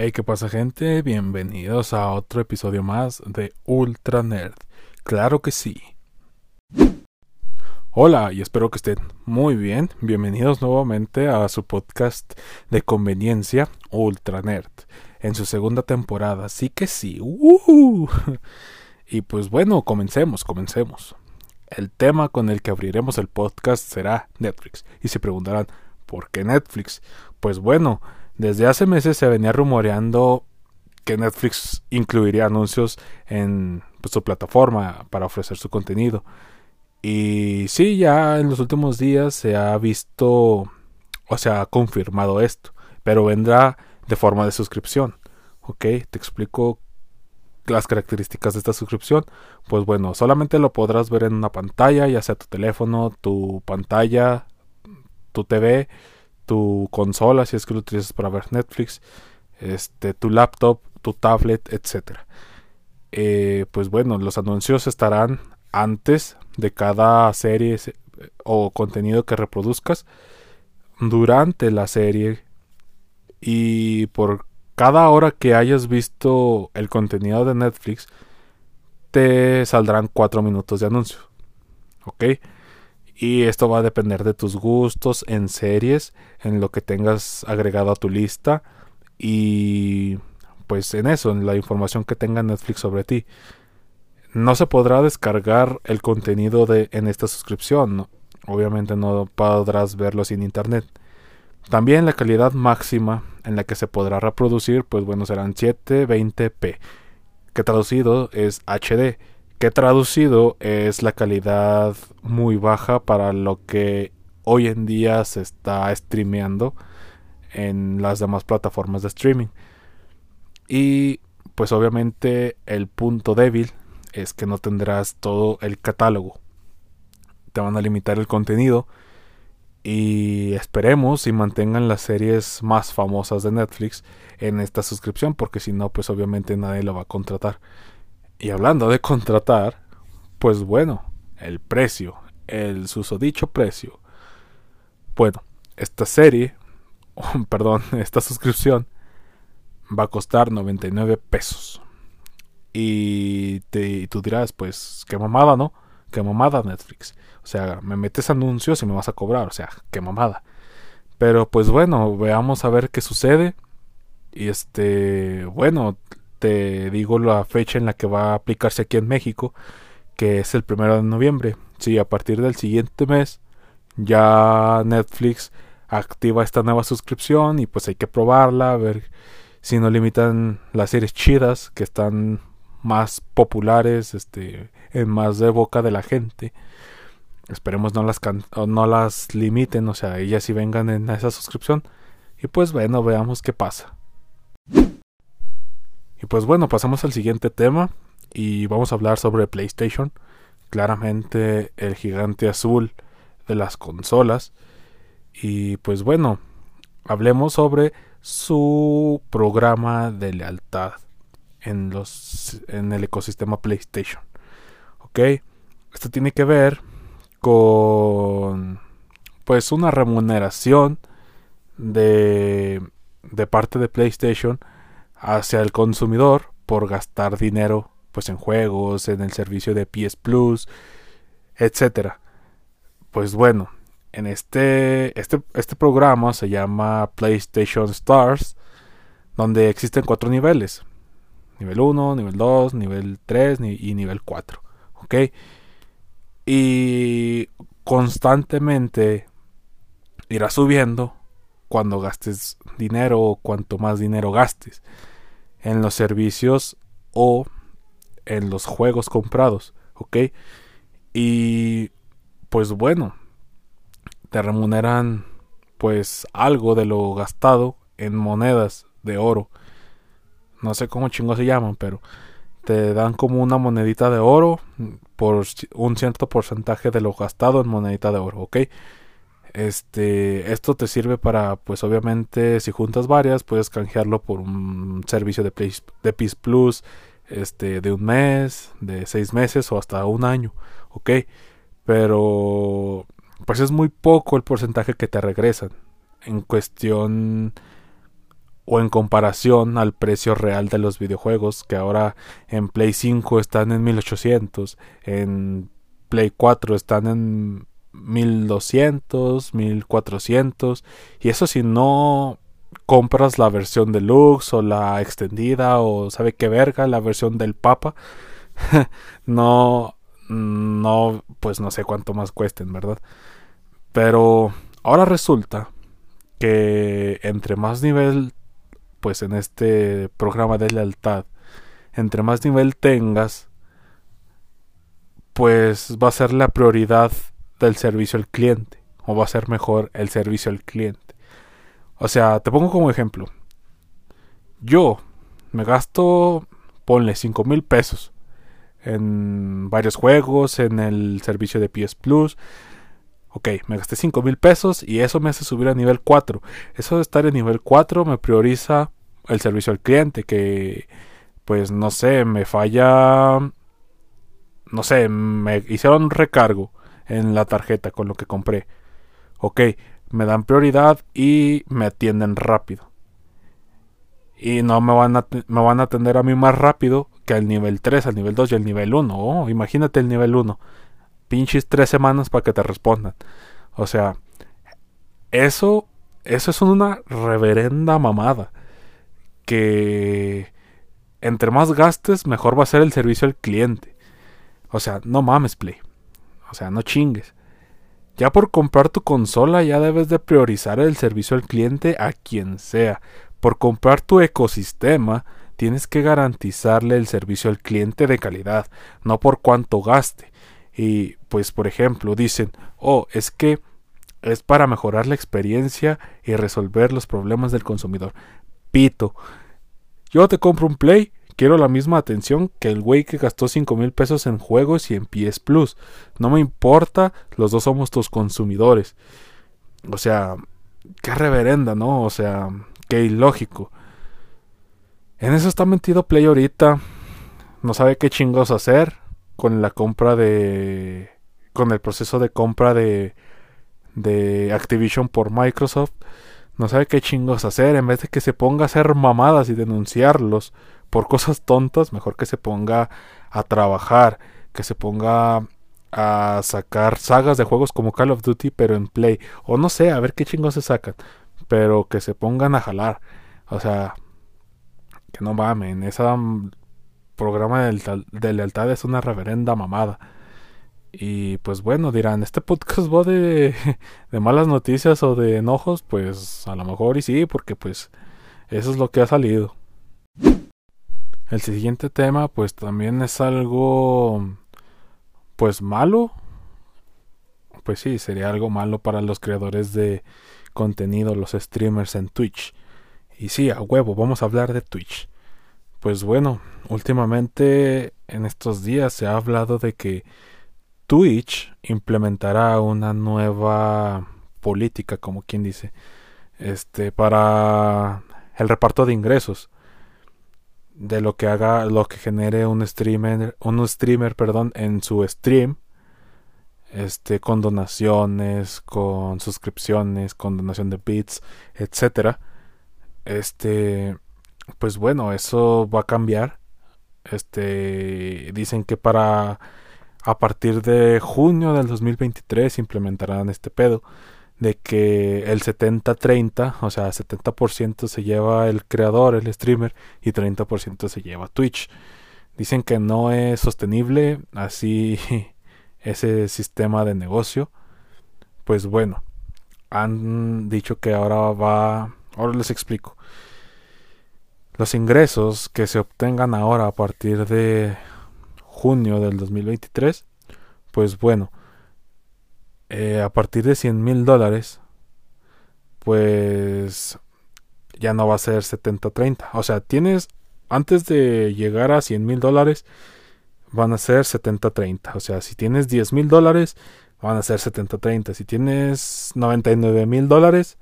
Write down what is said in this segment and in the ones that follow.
Hey, ¿qué pasa gente? Bienvenidos a otro episodio más de Ultra Nerd. Claro que sí. Hola y espero que estén muy bien. Bienvenidos nuevamente a su podcast de conveniencia Ultra Nerd en su segunda temporada. Sí que sí. Y pues bueno, comencemos, comencemos. El tema con el que abriremos el podcast será Netflix. Y se preguntarán, ¿por qué Netflix? Pues bueno, desde hace meses se venía rumoreando que Netflix incluiría anuncios en pues, su plataforma para ofrecer su contenido. Y sí, ya en los últimos días se ha visto o se ha confirmado esto, pero vendrá de forma de suscripción. Ok, te explico las características de esta suscripción. Pues bueno, solamente lo podrás ver en una pantalla, ya sea tu teléfono, tu pantalla, tu TV, tu consola, si es que lo utilizas para ver Netflix, este, tu laptop, tu tablet, etcétera. Eh, pues bueno, los anuncios estarán antes de cada serie o contenido que reproduzcas, durante la serie y por cada hora que hayas visto el contenido de Netflix, te saldrán 4 minutos de anuncio. ¿Ok? Y esto va a depender de tus gustos en series, en lo que tengas agregado a tu lista y pues en eso, en la información que tenga Netflix sobre ti. No se podrá descargar el contenido de en esta suscripción, obviamente no podrás verlo sin internet. También la calidad máxima en la que se podrá reproducir, pues bueno, serán 720p, que traducido es HD que traducido es la calidad muy baja para lo que hoy en día se está streameando en las demás plataformas de streaming. Y pues obviamente el punto débil es que no tendrás todo el catálogo. Te van a limitar el contenido y esperemos y mantengan las series más famosas de Netflix en esta suscripción porque si no pues obviamente nadie lo va a contratar. Y hablando de contratar, pues bueno, el precio, el susodicho precio. Bueno, esta serie, perdón, esta suscripción va a costar 99 pesos. Y, te, tú dirás, pues, qué mamada, ¿no? Qué mamada Netflix. O sea, me metes anuncios y me vas a cobrar. O sea, qué mamada. Pero pues bueno, veamos a ver qué sucede. Y este, bueno, te digo la fecha en la que va a aplicarse aquí en México, que es el primero de noviembre. Sí, a partir del siguiente mes ya Netflix activa esta nueva suscripción y pues hay que probarla, a ver si no limitan las series chidas que están más populares, este, en más de boca de la gente. Esperemos no las no las limiten, o sea, ellas sí vengan en esa suscripción. Y pues bueno, veamos qué pasa. Y pues bueno, pasamos al siguiente tema y vamos a hablar sobre PlayStation. Claramente el gigante azul de las consolas. Y pues bueno, hablemos sobre su programa de lealtad en los en el ecosistema PlayStation. ¿Ok? Esto tiene que ver con pues una remuneración de de parte de PlayStation hacia el consumidor por gastar dinero pues en juegos, en el servicio de PS Plus, etcétera. Pues bueno, en este, este, este programa se llama PlayStation Stars, donde existen cuatro niveles. Nivel 1, nivel 2, nivel 3 y nivel 4. ¿Ok? Y constantemente irá subiendo cuando gastes dinero o cuanto más dinero gastes en los servicios o en los juegos comprados, ¿ok? Y pues bueno, te remuneran pues algo de lo gastado en monedas de oro. No sé cómo chingo se llaman, pero te dan como una monedita de oro por un cierto porcentaje de lo gastado en monedita de oro, ¿ok? Este, esto te sirve para, pues obviamente, si juntas varias, puedes canjearlo por un servicio de, Play, de Plus, este, de un mes, de seis meses o hasta un año, ¿ok? Pero, pues es muy poco el porcentaje que te regresan en cuestión o en comparación al precio real de los videojuegos que ahora en Play 5 están en 1800, en Play 4 están en 1200, 1400 y eso si no compras la versión deluxe o la extendida o sabe qué verga la versión del papa no no pues no sé cuánto más cuesten verdad pero ahora resulta que entre más nivel pues en este programa de lealtad entre más nivel tengas pues va a ser la prioridad del servicio al cliente o va a ser mejor el servicio al cliente. O sea, te pongo como ejemplo. Yo me gasto, ponle 5 mil pesos en varios juegos, en el servicio de PS Plus. Ok, me gasté 5 mil pesos y eso me hace subir a nivel 4. Eso de estar en nivel 4 me prioriza el servicio al cliente, que pues no sé, me falla... No sé, me hicieron recargo en la tarjeta con lo que compré. Ok, me dan prioridad y me atienden rápido. Y no me van a, me van a atender a mí más rápido que al nivel 3, al nivel 2 y al nivel 1. Oh, imagínate el nivel 1. Pinches tres semanas para que te respondan. O sea, eso, eso es una reverenda mamada. Que entre más gastes, mejor va a ser el servicio al cliente. O sea, no mames, Play. O sea, no chingues. Ya por comprar tu consola ya debes de priorizar el servicio al cliente a quien sea. Por comprar tu ecosistema tienes que garantizarle el servicio al cliente de calidad, no por cuánto gaste. Y pues por ejemplo dicen, oh, es que es para mejorar la experiencia y resolver los problemas del consumidor. Pito. Yo te compro un Play quiero la misma atención que el güey que gastó 5 mil pesos en juegos y en PS Plus. No me importa, los dos somos tus consumidores. O sea, qué reverenda, ¿no? O sea, qué ilógico. En eso está metido Play ahorita. No sabe qué chingos hacer con la compra de. con el proceso de compra de. de Activision por Microsoft. No sabe qué chingos hacer. En vez de que se ponga a hacer mamadas y denunciarlos por cosas tontas, mejor que se ponga a trabajar, que se ponga a sacar sagas de juegos como Call of Duty, pero en Play. O no sé, a ver qué chingos se sacan. Pero que se pongan a jalar. O sea, que no mamen. Esa programa de, de lealtad es una reverenda mamada. Y pues bueno, dirán, ¿este podcast va de, de malas noticias o de enojos? Pues a lo mejor y sí, porque pues eso es lo que ha salido. El siguiente tema pues también es algo pues malo. Pues sí, sería algo malo para los creadores de contenido, los streamers en Twitch. Y sí, a huevo, vamos a hablar de Twitch. Pues bueno, últimamente en estos días se ha hablado de que Twitch implementará una nueva política, como quien dice, este para el reparto de ingresos de lo que haga, lo que genere un streamer, un streamer, perdón, en su stream, este, con donaciones, con suscripciones, con donación de bits, etcétera. Este, pues bueno, eso va a cambiar. Este, dicen que para a partir de junio del 2023 implementarán este pedo de que el 70-30, o sea, 70% se lleva el creador, el streamer, y 30% se lleva Twitch. Dicen que no es sostenible así ese sistema de negocio. Pues bueno, han dicho que ahora va... Ahora les explico. Los ingresos que se obtengan ahora a partir de junio del 2023, pues bueno, eh, a partir de 100 mil dólares, pues ya no va a ser 70-30. O sea, tienes, antes de llegar a 100 mil dólares, van a ser 70-30. O sea, si tienes 10 mil dólares, van a ser 70-30. Si tienes 99 mil dólares,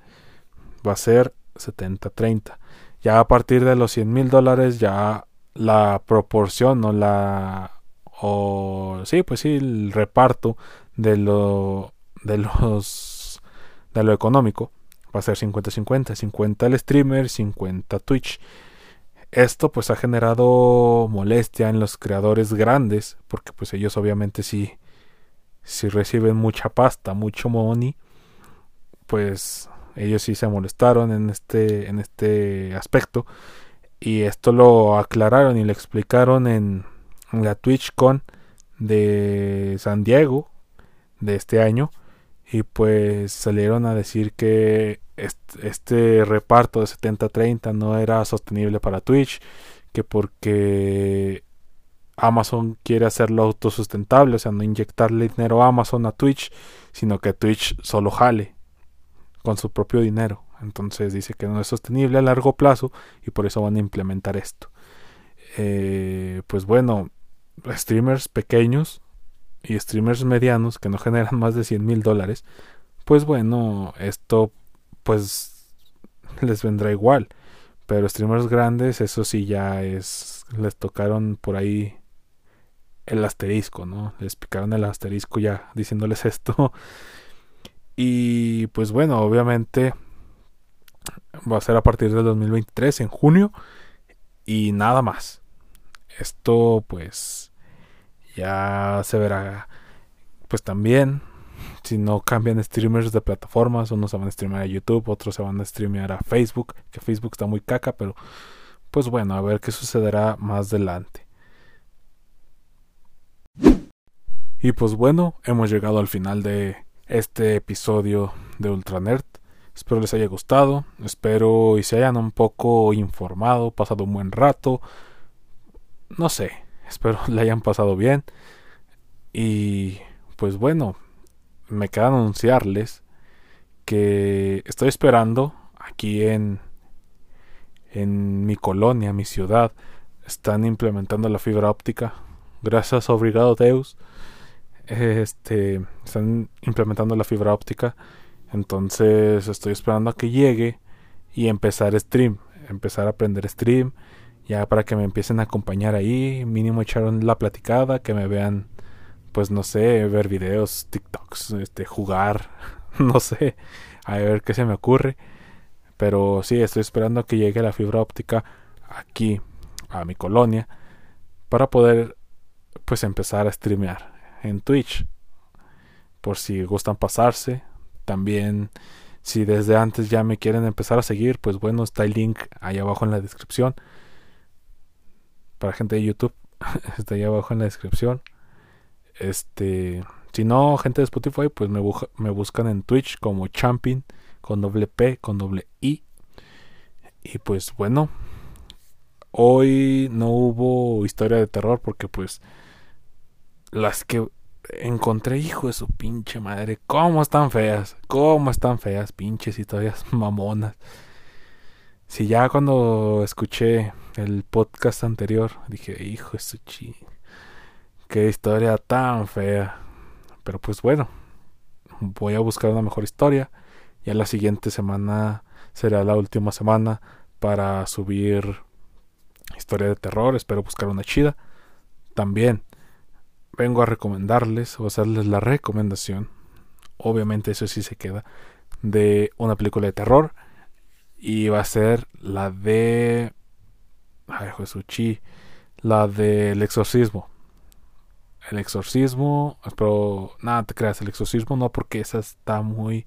va a ser 70-30. Ya a partir de los 100 mil dólares, ya la proporción o la... O sí, pues sí, el reparto de lo de los de lo económico va a ser 50-50, 50 el streamer, 50 Twitch. Esto pues ha generado molestia en los creadores grandes, porque pues ellos obviamente sí, si reciben mucha pasta, mucho money, pues ellos sí se molestaron en este, en este aspecto. Y esto lo aclararon y lo explicaron en, la TwitchCon de San Diego de este año. Y pues salieron a decir que este, reparto de 70-30 no era sostenible para Twitch. Que porque Amazon quiere hacerlo autosustentable, o sea, no inyectarle dinero a Amazon a Twitch, sino que Twitch solo jale con su propio dinero. Entonces dice que no es sostenible a largo plazo y por eso van a implementar esto. Eh, pues bueno, streamers pequeños y streamers medianos que no generan más de 100 mil dólares, pues bueno, esto pues les vendrá igual. Pero streamers grandes, eso sí ya es, les tocaron por ahí el asterisco, ¿no? Les picaron el asterisco ya diciéndoles esto. Y pues bueno, obviamente va a ser a partir del 2023 en junio y nada más. Esto pues ya se verá pues también si no cambian streamers de plataformas, unos se van a streamear a YouTube, otros se van a streamear a Facebook, que Facebook está muy caca, pero pues bueno, a ver qué sucederá más adelante. Y pues bueno, hemos llegado al final de este episodio de Ultranerd. Espero les haya gustado, espero y se hayan un poco informado, pasado un buen rato. No sé, espero le hayan pasado bien. Y pues bueno, me queda anunciarles que estoy esperando aquí en en mi colonia, mi ciudad, están implementando la fibra óptica. Gracias, obrigado Deus este, están implementando la fibra óptica. Entonces estoy esperando a que llegue y empezar stream, empezar a aprender stream, ya para que me empiecen a acompañar ahí, mínimo echaron la platicada, que me vean, pues no sé, ver videos, TikToks, este, jugar, no sé, a ver qué se me ocurre. Pero sí, estoy esperando que llegue la fibra óptica aquí, a mi colonia, para poder, pues empezar a streamear en Twitch. Por si gustan pasarse. También si desde antes ya me quieren empezar a seguir, pues bueno, está el link ahí abajo en la descripción. Para gente de YouTube, está ahí abajo en la descripción. Este, si no, gente de Spotify, pues me, buscan en Twitch como Champing con doble P, con doble I. Y pues bueno, hoy no hubo historia de terror porque pues las que encontré, hijo de su pinche madre, cómo están feas, cómo están feas, pinches historias mamonas. Si ya cuando escuché el podcast anterior, dije, hijo de su chi, qué historia tan fea. Pero pues bueno, voy a buscar una mejor historia. Ya la siguiente semana será la última semana para subir historia de terror. Espero buscar una chida. También vengo a recomendarles o hacerles la recomendación, obviamente eso sí se queda, de una película de terror y va a ser la de... Ay, Jesús, la del exorcismo. El exorcismo, pero nada te creas, el exorcismo no porque esa está muy,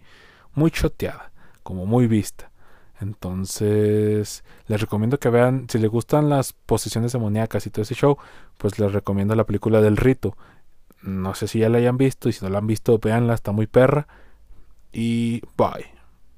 muy choteada, como muy vista. Entonces, les recomiendo que vean, si les gustan las posiciones demoníacas y todo ese show, pues les recomiendo la película del rito. No sé si ya la hayan visto y si no la han visto, véanla, está muy perra. Y bye.